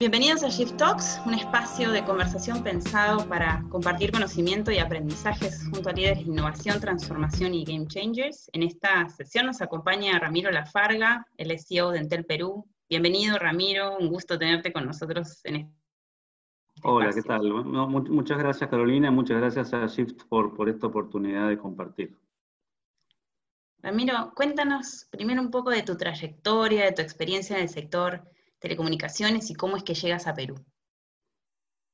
Bienvenidos a Shift Talks, un espacio de conversación pensado para compartir conocimiento y aprendizajes junto a líderes de innovación, transformación y game changers. En esta sesión nos acompaña Ramiro Lafarga, el CEO de Entel Perú. Bienvenido Ramiro, un gusto tenerte con nosotros en este Hola, ¿qué tal? muchas gracias Carolina, muchas gracias a Shift por, por esta oportunidad de compartir. Ramiro, cuéntanos primero un poco de tu trayectoria, de tu experiencia en el sector telecomunicaciones y cómo es que llegas a Perú.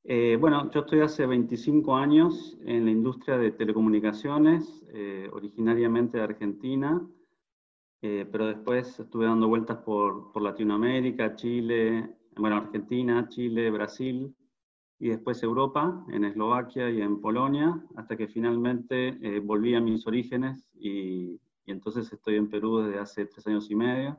Eh, bueno, yo estoy hace 25 años en la industria de telecomunicaciones, eh, originariamente de Argentina, eh, pero después estuve dando vueltas por, por, Latinoamérica, Chile, bueno, Argentina, Chile, Brasil, y después Europa, en Eslovaquia y en Polonia, hasta que finalmente volví a mis orígenes y, y entonces estoy en Perú desde hace tres años y medio.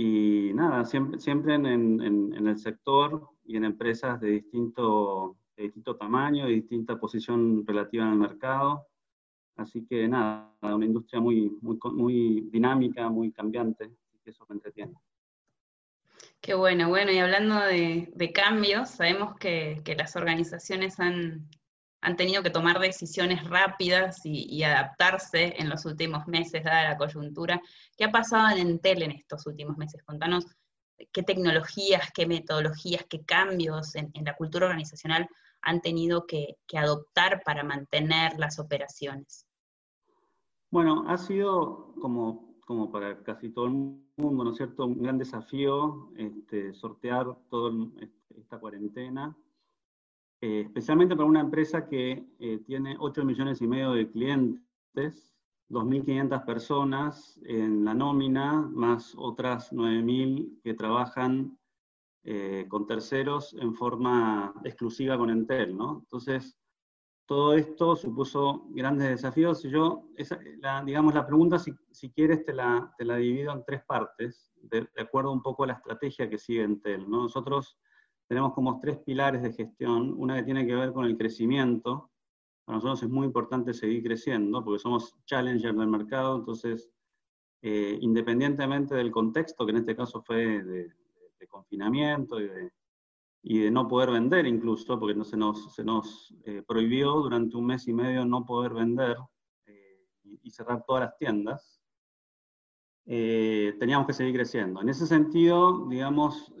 Y nada, siempre, siempre en, en, el sector y en empresas de distinto, de distinto tamaño, de distinta posición relativa en el mercado. Así que nada, una industria muy, muy, muy dinámica, muy cambiante, y eso me entretiene. Qué bueno, bueno, y hablando de, de cambios, sabemos que, que, las organizaciones han, han tenido que tomar decisiones rápidas y, adaptarse en los últimos meses, dada la coyuntura. ¿Qué ha pasado en Entel en estos últimos meses? Contanos qué tecnologías, qué metodologías, qué cambios en, la cultura organizacional han tenido que, adoptar para mantener las operaciones. Bueno, ha sido como, para casi todo el mundo, ¿no es cierto?, un gran desafío este, sortear toda esta cuarentena eh, especialmente para una empresa que eh, tiene 8 millones y medio de clientes, 2.500 personas en la nómina, más otras 9.000 que trabajan eh, con terceros en forma exclusiva con Entel, ¿no? Entonces, todo esto supuso grandes desafíos. Yo, la, digamos, la pregunta, si, si quieres, te la, te la, divido en tres partes, de, de, acuerdo un poco a la estrategia que sigue Entel, ¿no? Nosotros tenemos como tres pilares de gestión. Una que tiene que ver con el crecimiento. Para nosotros es muy importante seguir creciendo porque somos challenger del mercado, entonces, eh, independientemente del contexto, que en este caso fue de, confinamiento y de, y de, no poder vender incluso, porque no se nos, se nos eh, prohibió durante un mes y medio no poder vender eh, y, cerrar todas las tiendas, teníamos que seguir creciendo. En ese sentido, digamos,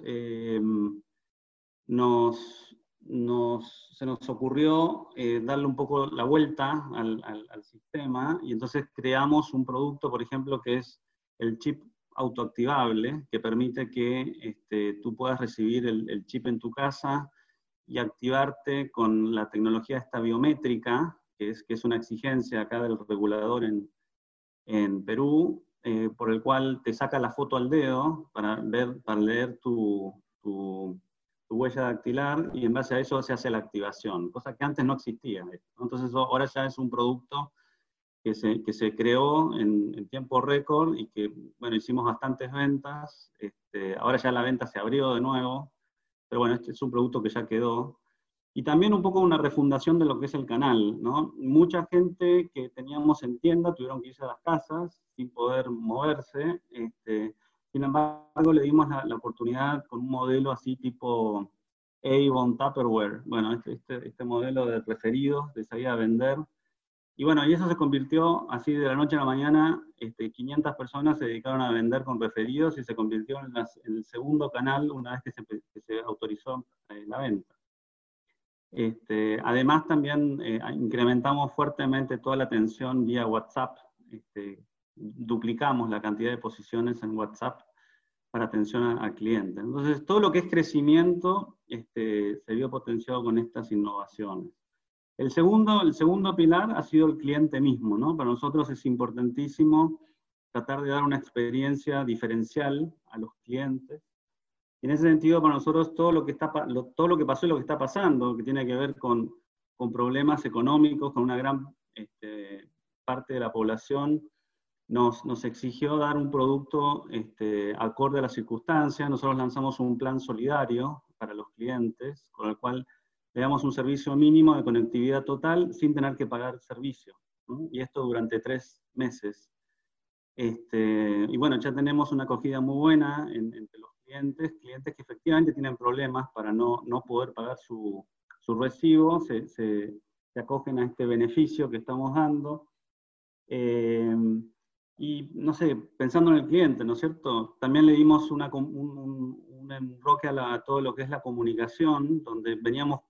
nos, nos, se nos ocurrió eh, darle un poco la vuelta al, al, sistema y entonces creamos un producto, por ejemplo, que es el chip autoactivable, que permite que este, tú puedas recibir el, chip en tu casa y activarte con la tecnología esta biométrica, que es, que es una exigencia acá del regulador en, en Perú, eh, por el cual te saca la foto al dedo para, ver, para leer tu tu huella dactilar y en base a eso se hace la activación, cosa que antes no existía. Entonces ahora ya es un producto que se, que se creó en, tiempo récord y que, bueno, hicimos bastantes ventas. Este, ahora ya la venta se abrió de nuevo, pero bueno, este es un producto que ya quedó. Y también un poco una refundación de lo que es el canal, ¿no? Mucha gente que teníamos en tienda tuvieron que irse a las casas sin poder moverse. Este, sin embargo, le dimos la, oportunidad con un modelo así tipo Avon Tupperware, bueno, este, este, este, modelo de referidos, de salir a vender. Y bueno, y eso se convirtió así de la noche a la mañana, este, 500 personas se dedicaron a vender con referidos y se convirtió en, el segundo canal una vez que se, autorizó eh, la venta. Este, además, también eh, incrementamos fuertemente toda la atención vía WhatsApp, este, duplicamos la cantidad de posiciones en WhatsApp para atención al cliente. Entonces, todo lo que es crecimiento este, se vio potenciado con estas innovaciones. El segundo, el segundo pilar ha sido el cliente mismo, ¿no? Para nosotros es importantísimo tratar de dar una experiencia diferencial a los clientes. Y en ese sentido, para nosotros, todo lo que, está, todo lo que pasó y lo que está pasando, que tiene que ver con, con problemas económicos, con una gran este, parte de la población nos, exigió dar un producto este, acorde a las circunstancias. Nosotros lanzamos un plan solidario para los clientes, con el cual le damos un servicio mínimo de conectividad total sin tener que pagar servicio. Y esto durante tres meses. Este, y bueno, ya tenemos una acogida muy buena entre los clientes, clientes que efectivamente tienen problemas para no, no poder pagar su, su recibo, se, se, acogen a este beneficio que estamos dando. Eh, y no sé, pensando en el cliente, ¿no es cierto? También le dimos una, un, un, enroque a, a, todo lo que es la comunicación, donde veníamos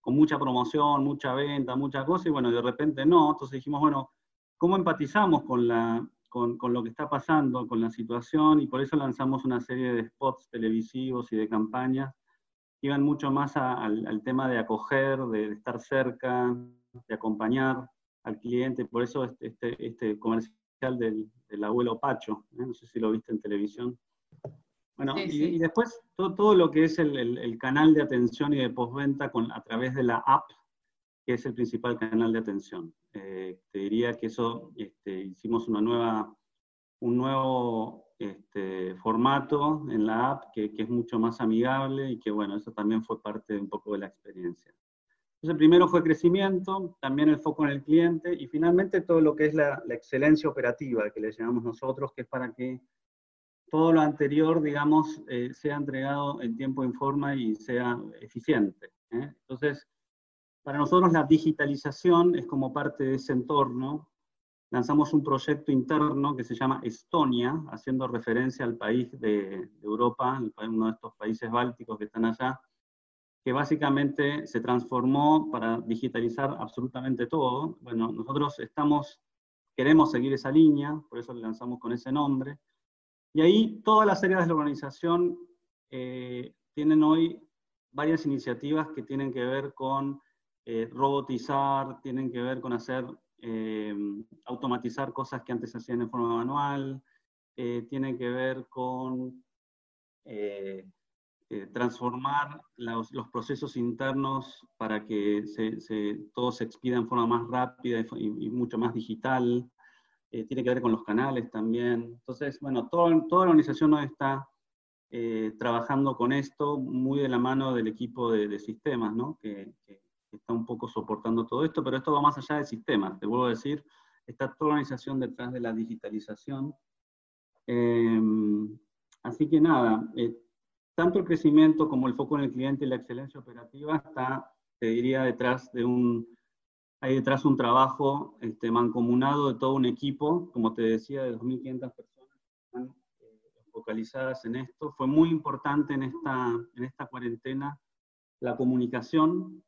con mucha promoción, mucha venta, mucha cosa, y bueno, de repente no. Entonces dijimos, bueno, ¿cómo empatizamos con, la, con, con, lo que está pasando, con la situación? Y por eso lanzamos una serie de spots televisivos y de campañas que iban mucho más al, al, tema de acoger, de, de, estar cerca, de acompañar al cliente. Por eso este, este, este del, del, abuelo Pacho, ¿eh? no sé si lo viste en televisión. Bueno, sí, sí. Y, y, después todo, todo, lo que es el, el, el, canal de atención y de postventa a través de la app, que es el principal canal de atención. Eh, te diría que eso, este, hicimos una nueva, un nuevo este, formato en la app que, que, es mucho más amigable y que bueno, eso también fue parte un poco de la experiencia. Entonces, primero fue crecimiento, también el foco en el cliente y finalmente todo lo que es la, excelencia operativa que le llamamos nosotros, que es para que todo lo anterior, digamos, eh, sea entregado en tiempo y forma y sea eficiente. ¿eh? Entonces, para nosotros la digitalización es como parte de ese entorno. Lanzamos un proyecto interno que se llama Estonia, haciendo referencia al país de, de Europa, uno de estos países bálticos que están allá, que básicamente se transformó para digitalizar absolutamente todo. Bueno, nosotros estamos, queremos seguir esa línea, por eso le lanzamos con ese nombre. Y ahí todas las áreas de la organización eh, tienen hoy varias iniciativas que tienen que ver con eh, robotizar, tienen que ver con hacer, eh, automatizar cosas que antes se hacían de forma manual, eh, tienen que ver con eh, transformar los, procesos internos para que se, se, todo se expida en forma más rápida y, mucho más digital eh, tiene que ver con los canales también. Entonces, bueno, todo, toda la organización hoy está eh, trabajando con esto muy de la mano del equipo de, sistemas, ¿no? Que, está un poco soportando todo esto, pero esto va más allá de sistemas, te vuelvo a decir, está toda la organización detrás de la digitalización. Eh, así que nada, tanto el crecimiento como el foco en el cliente y la excelencia operativa está, te diría, detrás de un hay detrás un trabajo este, mancomunado de todo un equipo, como te decía, de 2.500 personas que están eh, focalizadas en esto. Fue muy importante en esta, en esta cuarentena la comunicación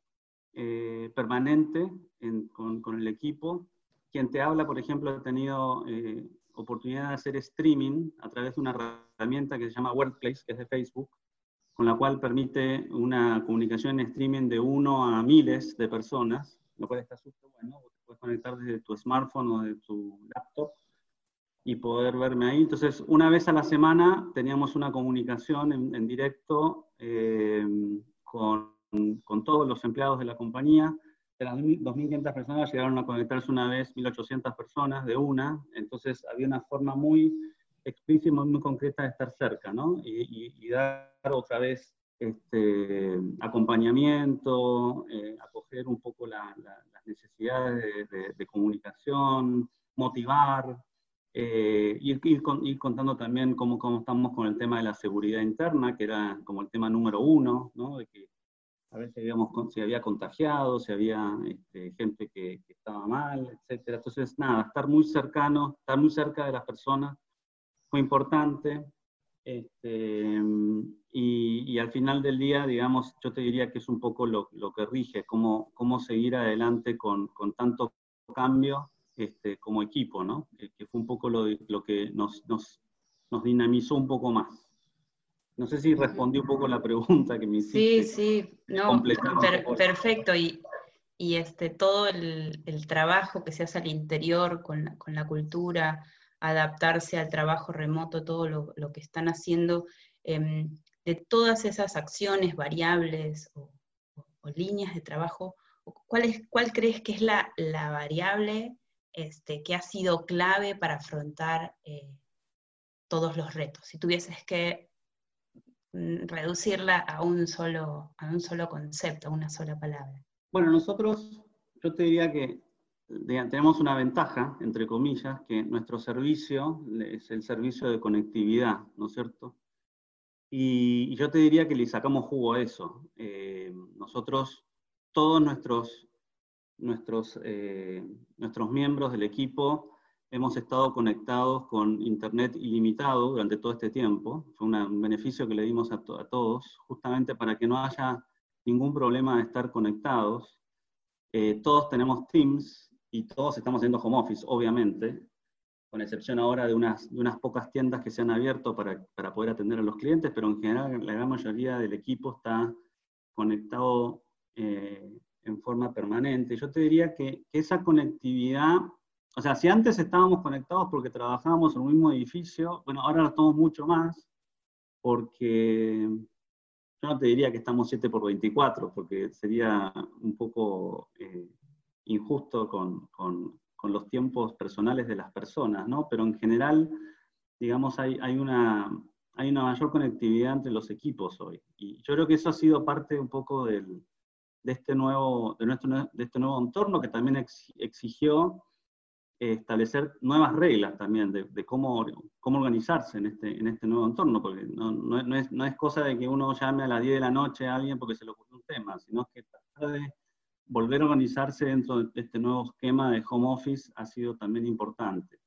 eh, permanente en, con, con, el equipo. Quien te habla, por ejemplo, ha tenido eh, oportunidad de hacer streaming a través de una herramienta que se llama Workplace, que es de Facebook, con la cual permite una comunicación en streaming de uno a miles de personas lo cual está súper bueno, te puedes conectar desde tu smartphone o de tu laptop y poder verme ahí. Entonces, una vez a la semana teníamos una comunicación en, en directo eh, con, con, todos los empleados de la compañía. De las 2.500 personas llegaron a conectarse una vez 1.800 personas de una, entonces había una forma muy explícita, muy concreta de estar cerca, ¿no? Y, y, y dar otra vez este, acompañamiento, eh, acoger un poco la, la, las necesidades de, de, de, comunicación, motivar, eh, ir, ir, con, ir, contando también cómo, cómo, estamos con el tema de la seguridad interna, que era como el tema número uno, ¿no? de que a veces habíamos, si había contagiado, si había este, gente que, que, estaba mal, etc. Entonces, nada, estar muy cercano, estar muy cerca de las personas fue importante. Este, y, y, al final del día, digamos, yo te diría que es un poco lo, lo que rige, cómo, cómo seguir adelante con, con tanto cambio este, como equipo, ¿no? Que fue un poco lo, lo que nos, nos, nos, dinamizó un poco más. No sé si respondí un poco la pregunta que me hiciste. Sí, sí, no, per, perfecto. Y, y este, todo el, el, trabajo que se hace al interior con la, con la cultura, adaptarse al trabajo remoto, todo lo, lo que están haciendo, eh, de todas esas acciones, variables o, o, o líneas de trabajo, ¿cuál, es, cuál crees que es la, la variable este, que ha sido clave para afrontar eh, todos los retos? Si tuvieses que reducirla a un, solo, a un solo concepto, a una sola palabra. Bueno, nosotros, yo te diría que tenemos una ventaja, entre comillas, que nuestro servicio es el servicio de conectividad, ¿no es cierto? Y, yo te diría que le sacamos jugo a eso. Eh, nosotros, todos nuestros, nuestros, eh, nuestros miembros del equipo, hemos estado conectados con Internet ilimitado durante todo este tiempo. Fue un beneficio que le dimos a, a, todos, justamente para que no haya ningún problema de estar conectados. Eh, todos tenemos Teams y todos estamos haciendo home office, obviamente, con excepción ahora de unas, de unas pocas tiendas que se han abierto para, para poder atender a los clientes, pero en general la gran mayoría del equipo está conectado eh, en forma permanente. Yo te diría que, que, esa conectividad, o sea, si antes estábamos conectados porque trabajábamos en un mismo edificio, bueno, ahora lo estamos mucho más, porque yo no te diría que estamos 7 por 24, porque sería un poco eh, injusto con, con, con, los tiempos personales de las personas, ¿no? Pero en general, digamos, hay, hay, una, hay una mayor conectividad entre los equipos hoy. Y yo creo que eso ha sido parte un poco del, de, este nuevo, de, nuestro, de este nuevo entorno que también exigió establecer nuevas reglas también de, cómo, cómo organizarse en este, en este nuevo entorno, porque no, no, es, no, es, cosa de que uno llame a las 10 de la noche a alguien porque se le ocurrió un tema, sino que tratar de volver a organizarse dentro de este nuevo esquema de home office ha sido también importante.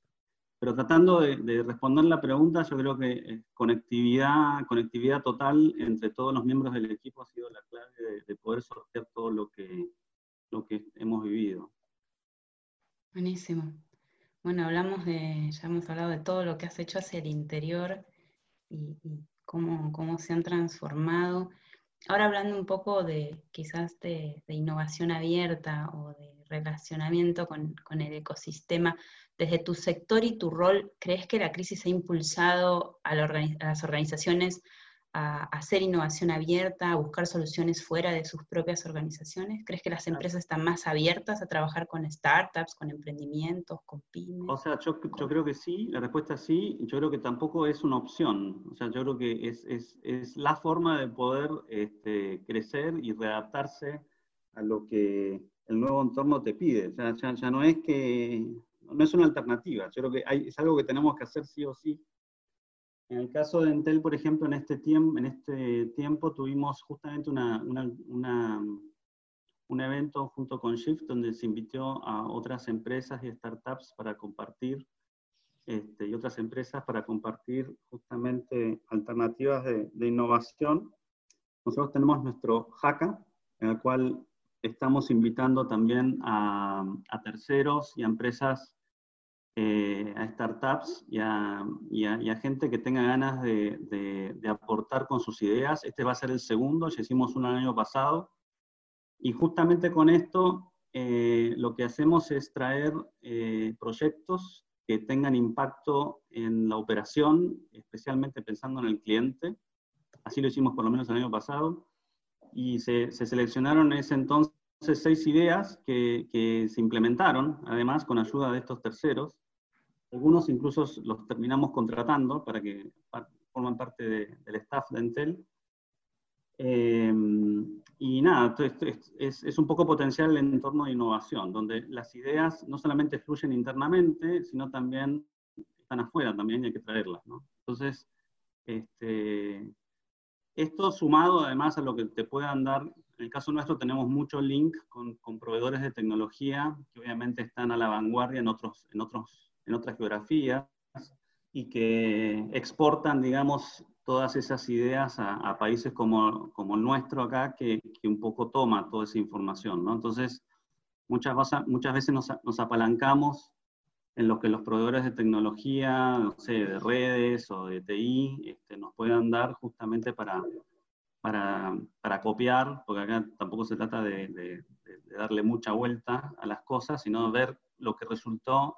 Pero tratando de, de responder la pregunta, yo creo que eh, conectividad, conectividad total entre todos los miembros del equipo ha sido la clave de, de poder sortear todo lo que, lo que hemos vivido. Buenísimo. Bueno, hablamos de, ya hemos hablado de todo lo que has hecho hacia el interior y, cómo, cómo, se han transformado. Ahora hablando un poco de quizás de, innovación abierta o de relacionamiento con, con, el ecosistema, desde tu sector y tu rol, ¿crees que la crisis ha impulsado a, a las organizaciones a hacer innovación abierta, a buscar soluciones fuera de sus propias organizaciones? ¿Crees que las empresas están más abiertas a trabajar con startups, con emprendimientos, con pymes? O sea, yo, yo creo que sí, la respuesta es sí, yo creo que tampoco es una opción, o sea, yo creo que es, es, es la forma de poder este, crecer y readaptarse a lo que el nuevo entorno te pide, o sea, ya, ya no es que, no es una alternativa, yo creo que hay, es algo que tenemos que hacer sí o sí en el caso de Entel, por ejemplo, en este, este tiempo tuvimos justamente un evento junto con Shift donde se invitó a otras empresas y startups para compartir, este, y otras empresas para compartir justamente alternativas de, innovación. Nosotros tenemos nuestro Haka, en el cual estamos invitando también a, a terceros y a empresas eh, a startups y a, gente que tenga ganas de, aportar con sus ideas. Este va a ser el segundo, ya hicimos un año pasado. Y justamente con esto eh, lo que hacemos es traer eh, proyectos que tengan impacto en la operación, especialmente pensando en el cliente. Así lo hicimos por lo menos el año pasado. Y se, seleccionaron en ese entonces seis ideas que, se implementaron, además con ayuda de estos terceros. Algunos incluso los terminamos contratando para que forman parte del staff de Entel. Eh, y nada, es, es, un poco potencial el entorno de innovación, donde las ideas no solamente fluyen internamente, sino también están afuera, también hay que traerlas. Entonces, este, esto sumado además a lo que te puedan dar, en el caso nuestro tenemos mucho link con, con proveedores de tecnología que obviamente están a la vanguardia en otros, en otros en otras geografías y que exportan, digamos, todas esas ideas a, países como, como, el nuestro acá, que, que, un poco toma toda esa información, ¿no? Entonces, muchas, muchas veces nos, nos, apalancamos en lo que los proveedores de tecnología, no sé, de redes o de TI, este, nos puedan dar justamente para, para, para, copiar, porque acá tampoco se trata de, de, darle mucha vuelta a las cosas, sino ver lo que resultó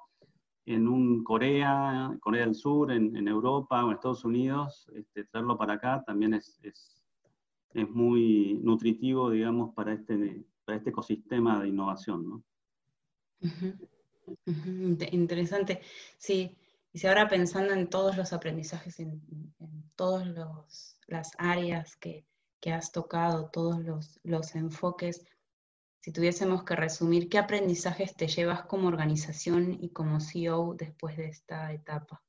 en un Corea, Corea del Sur, en, en Europa o en Estados Unidos, este, traerlo para acá también es, es, es, muy nutritivo, digamos, para este, para este ecosistema de innovación. ¿no? Interesante. Sí, y si ahora pensando en todos los aprendizajes, en, en todas las áreas que, que, has tocado, todos los, los enfoques, si tuviésemos que resumir, ¿qué aprendizajes te llevas como organización y como CEO después de esta etapa?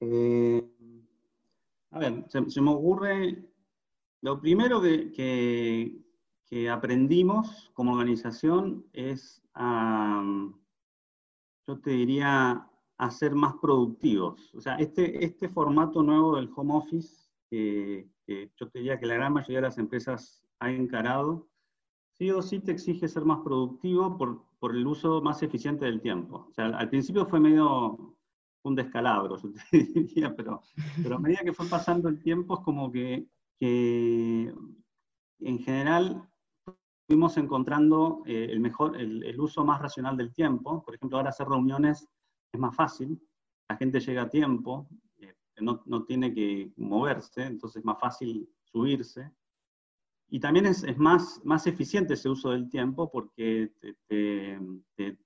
Eh, A ver, se, me ocurre, lo primero que, que, aprendimos como organización es, yo te diría, a ser más productivos. O sea, este, este formato nuevo del home office, que yo te diría que la gran mayoría de las empresas ha encarado, sí o sí te exige ser más productivo por, por el uso más eficiente del tiempo. O sea, al principio fue medio un descalabro, yo te diría, pero, pero a medida que fue pasando el tiempo es como que, que en general fuimos encontrando eh, el, mejor, el, el, uso más racional del tiempo. Por ejemplo, ahora hacer reuniones es más fácil, la gente llega a tiempo, no, no, tiene que moverse, entonces es más fácil subirse. Y también es, es más, más eficiente ese uso del tiempo porque te, te, te,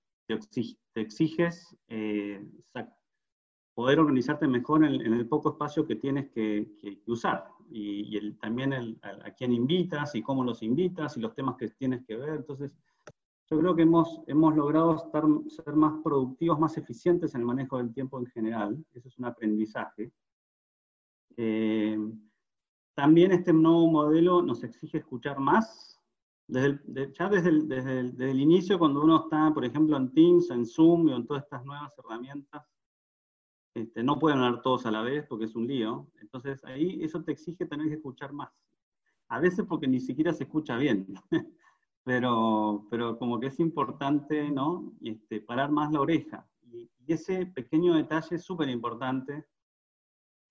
te exiges eh, poder organizarte mejor en, el poco espacio que tienes que, usar. Y, el, también el, a, quién invitas y cómo los invitas y los temas que tienes que ver. Entonces, yo creo que hemos, hemos logrado estar, ser más productivos, más eficientes en el manejo del tiempo en general. Eso es un aprendizaje. Eh, también este nuevo modelo nos exige escuchar más. Desde ya desde el, desde, el, el, inicio, cuando uno está, por ejemplo, en Teams, en Zoom y en todas estas nuevas herramientas, este, no pueden hablar todos a la vez porque es un lío. Entonces ahí eso te exige tener que escuchar más. A veces porque ni siquiera se escucha bien, pero, pero como que es importante ¿no? Este, parar más la oreja. Y, ese pequeño detalle es súper importante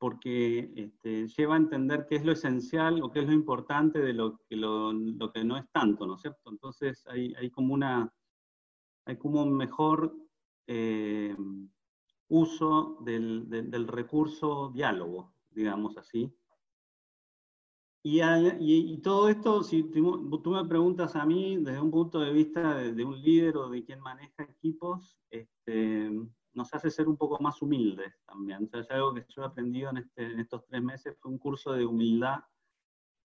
porque este, lleva a entender qué es lo esencial o qué es lo importante de lo que, lo, lo que no es tanto, ¿no es cierto? Entonces hay, hay como una, hay como un mejor eh, uso del, del, recurso diálogo, digamos así. Y, y, todo esto, si tú, me preguntas a mí desde un punto de vista de, un líder o de quien maneja equipos, este, nos hace ser un poco más humildes también. O sea, algo que yo he aprendido en, este, en estos tres meses fue un curso de humildad,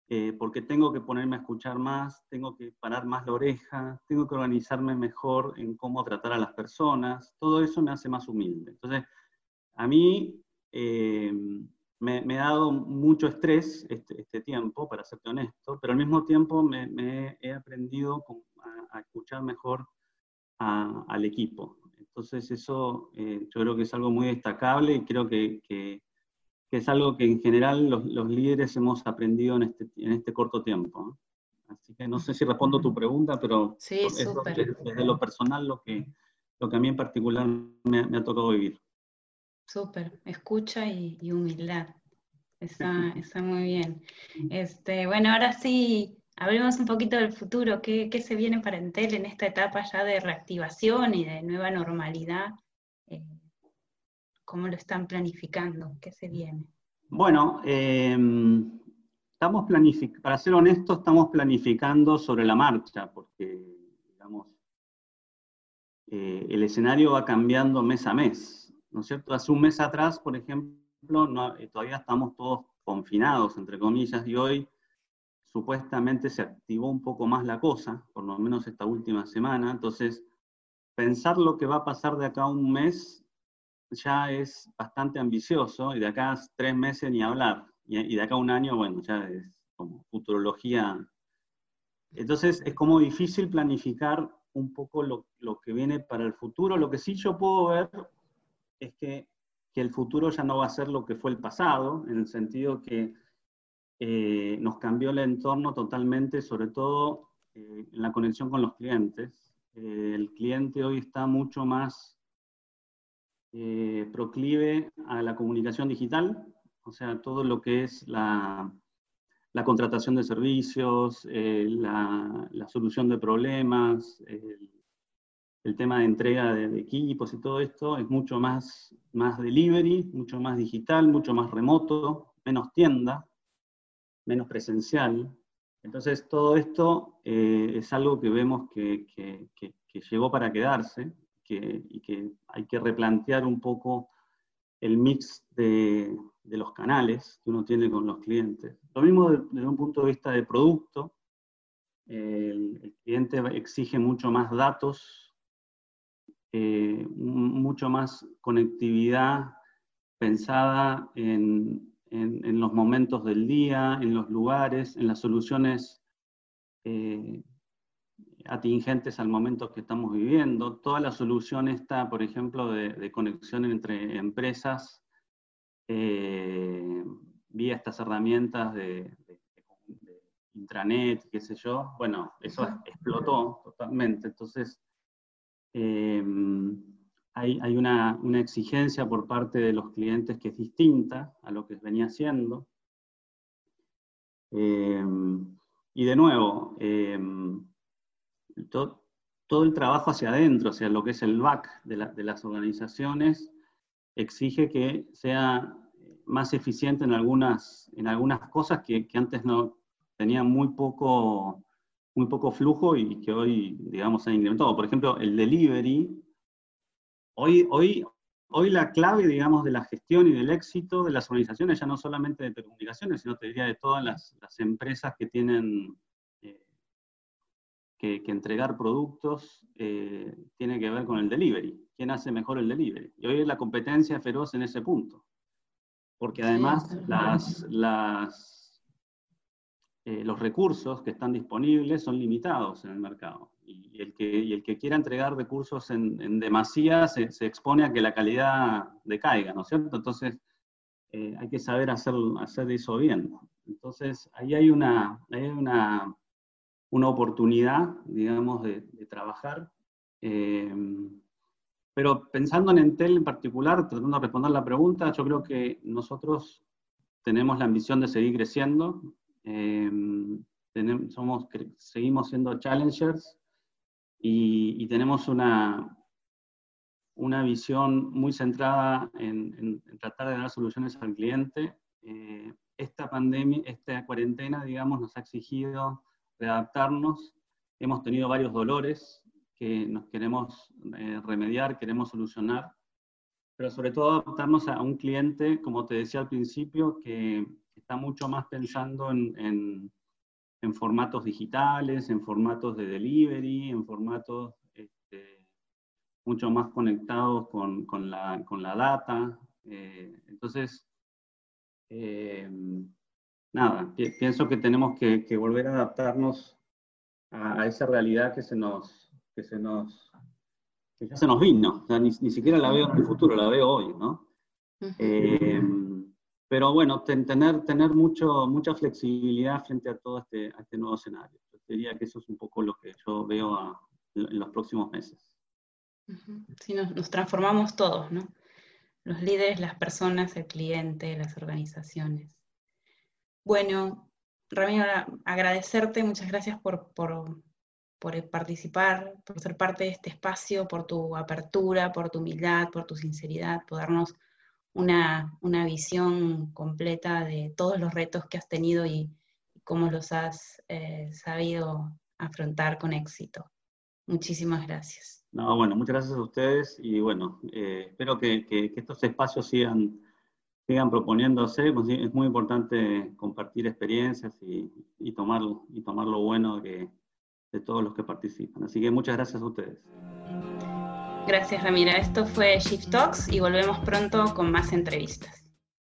eh, porque tengo que ponerme a escuchar más, tengo que parar más la oreja, tengo que organizarme mejor en cómo tratar a las personas. Todo eso me hace más humilde. Entonces, a mí eh, me, ha dado mucho estrés este, este, tiempo, para serte honesto, pero al mismo tiempo me, he aprendido a, escuchar mejor al equipo. Entonces eso eh, yo creo que es algo muy destacable y creo que, que, es algo que en general los, los, líderes hemos aprendido en este, en este corto tiempo. Así que no sé si respondo tu pregunta, pero sí, es desde, lo personal lo que, lo que a mí en particular me, me ha tocado vivir. Súper, escucha y, y humildad. Está, está, muy bien. Este, bueno, ahora sí, Hablemos un poquito del futuro, ¿Qué, se viene para Entel en esta etapa ya de reactivación y de nueva normalidad. Eh, ¿Cómo lo están planificando? ¿Qué se viene? Bueno, em, estamos para ser honestos, estamos planificando sobre la marcha, porque, digamos, eh, el escenario va cambiando mes a mes, ¿no es cierto? Hace un mes atrás, por ejemplo, eh, todavía estamos todos confinados, entre comillas, y hoy supuestamente se activó un poco más la cosa, por lo menos esta última semana, entonces pensar lo que va a pasar de acá a un mes ya es bastante ambicioso, y de acá a tres meses ni hablar, y de acá a un año, bueno, ya es como futurología. Entonces es como difícil planificar un poco lo, lo que viene para el futuro. Lo que sí yo puedo ver es que, que el futuro ya no va a ser lo que fue el pasado, en el sentido que eh, nos cambió el entorno totalmente, sobre todo eh, en la conexión con los clientes. Eh, el cliente hoy está mucho más proclive a la comunicación digital, o sea, todo lo que es la, contratación de servicios, la, la, solución de problemas, el, el tema de entrega de, de, equipos y todo esto es mucho más, más delivery, mucho más digital, mucho más remoto, menos tienda menos presencial. Entonces, todo esto eh, es algo que vemos que, llegó para quedarse y que hay que replantear un poco el mix de, los canales que uno tiene con los clientes. Lo mismo desde un punto de vista de producto. el, cliente exige mucho más datos, eh, mucho más conectividad pensada en, en, los momentos del día, en los lugares, en las soluciones eh, atingentes al momento que estamos viviendo. Toda la solución está, por ejemplo, de, conexión entre empresas eh, vía estas herramientas de, intranet, qué sé yo. Bueno, eso explotó totalmente. Entonces, eh, hay, una, exigencia por parte de los clientes que es distinta a lo que venía haciendo. Eh, y de nuevo, eh, todo el trabajo hacia adentro, hacia lo que es el back de, las organizaciones, exige que sea más eficiente en algunas, en algunas cosas que, antes no tenían muy poco, muy poco flujo y que hoy, digamos, han incrementado. Por ejemplo, el delivery Hoy, hoy, hoy la clave, digamos, de la gestión y del éxito de las organizaciones, ya no solamente de telecomunicaciones, sino te diría de todas las, empresas que tienen eh, que, entregar productos, eh, tiene que ver con el delivery. ¿Quién hace mejor el delivery? Y hoy es la competencia feroz en ese punto. Porque además las, las, eh, los recursos que están disponibles son limitados en el mercado y el que, el que quiera entregar recursos en, demasía se, expone a que la calidad decaiga, ¿no es cierto? Entonces, eh, hay que saber hacer, hacer eso bien. Entonces, ahí hay una, una, una oportunidad, digamos, de, trabajar. Eh, pero pensando en Entel en particular, tratando de responder la pregunta, yo creo que nosotros tenemos la ambición de seguir creciendo. Eh, tenemos, somos, seguimos siendo challengers y, tenemos una, una visión muy centrada en, tratar de dar soluciones al cliente. Eh, esta pandemia, esta cuarentena, digamos, nos ha exigido readaptarnos. Hemos tenido varios dolores que nos queremos eh, remediar, queremos solucionar, pero sobre todo adaptarnos a un cliente, como te decía al principio, que está mucho más pensando en en formatos digitales, en formatos de delivery, en formatos este, mucho más conectados con, la, data. Eh, entonces, eh, nada, pienso que tenemos que, volver a adaptarnos a, esa realidad que se nos, que se nos, ya se nos vino. ni, siquiera la veo en el futuro, la veo hoy, ¿no? Pero bueno, tener, tener mucho, mucha flexibilidad frente a todo este, este nuevo escenario. Yo diría que eso es un poco lo que yo veo en los próximos meses. Sí, nos, transformamos todos, ¿no? Los líderes, las personas, el cliente, las organizaciones. Bueno, Ramiro, agradecerte, muchas gracias por, por, por, participar, por ser parte de este espacio, por tu apertura, por tu humildad, por tu sinceridad, por darnos una, visión completa de todos los retos que has tenido y, cómo los has eh, sabido afrontar con éxito. Muchísimas gracias. No, bueno, muchas gracias a ustedes y bueno, eh, espero que, estos espacios sigan, sigan proponiéndose. Pues es muy importante compartir experiencias y, y, tomar, y tomar lo bueno de todos los que participan. Así que muchas gracias a ustedes. Gracias Ramira, esto fue Shift Talks y volvemos pronto con más entrevistas.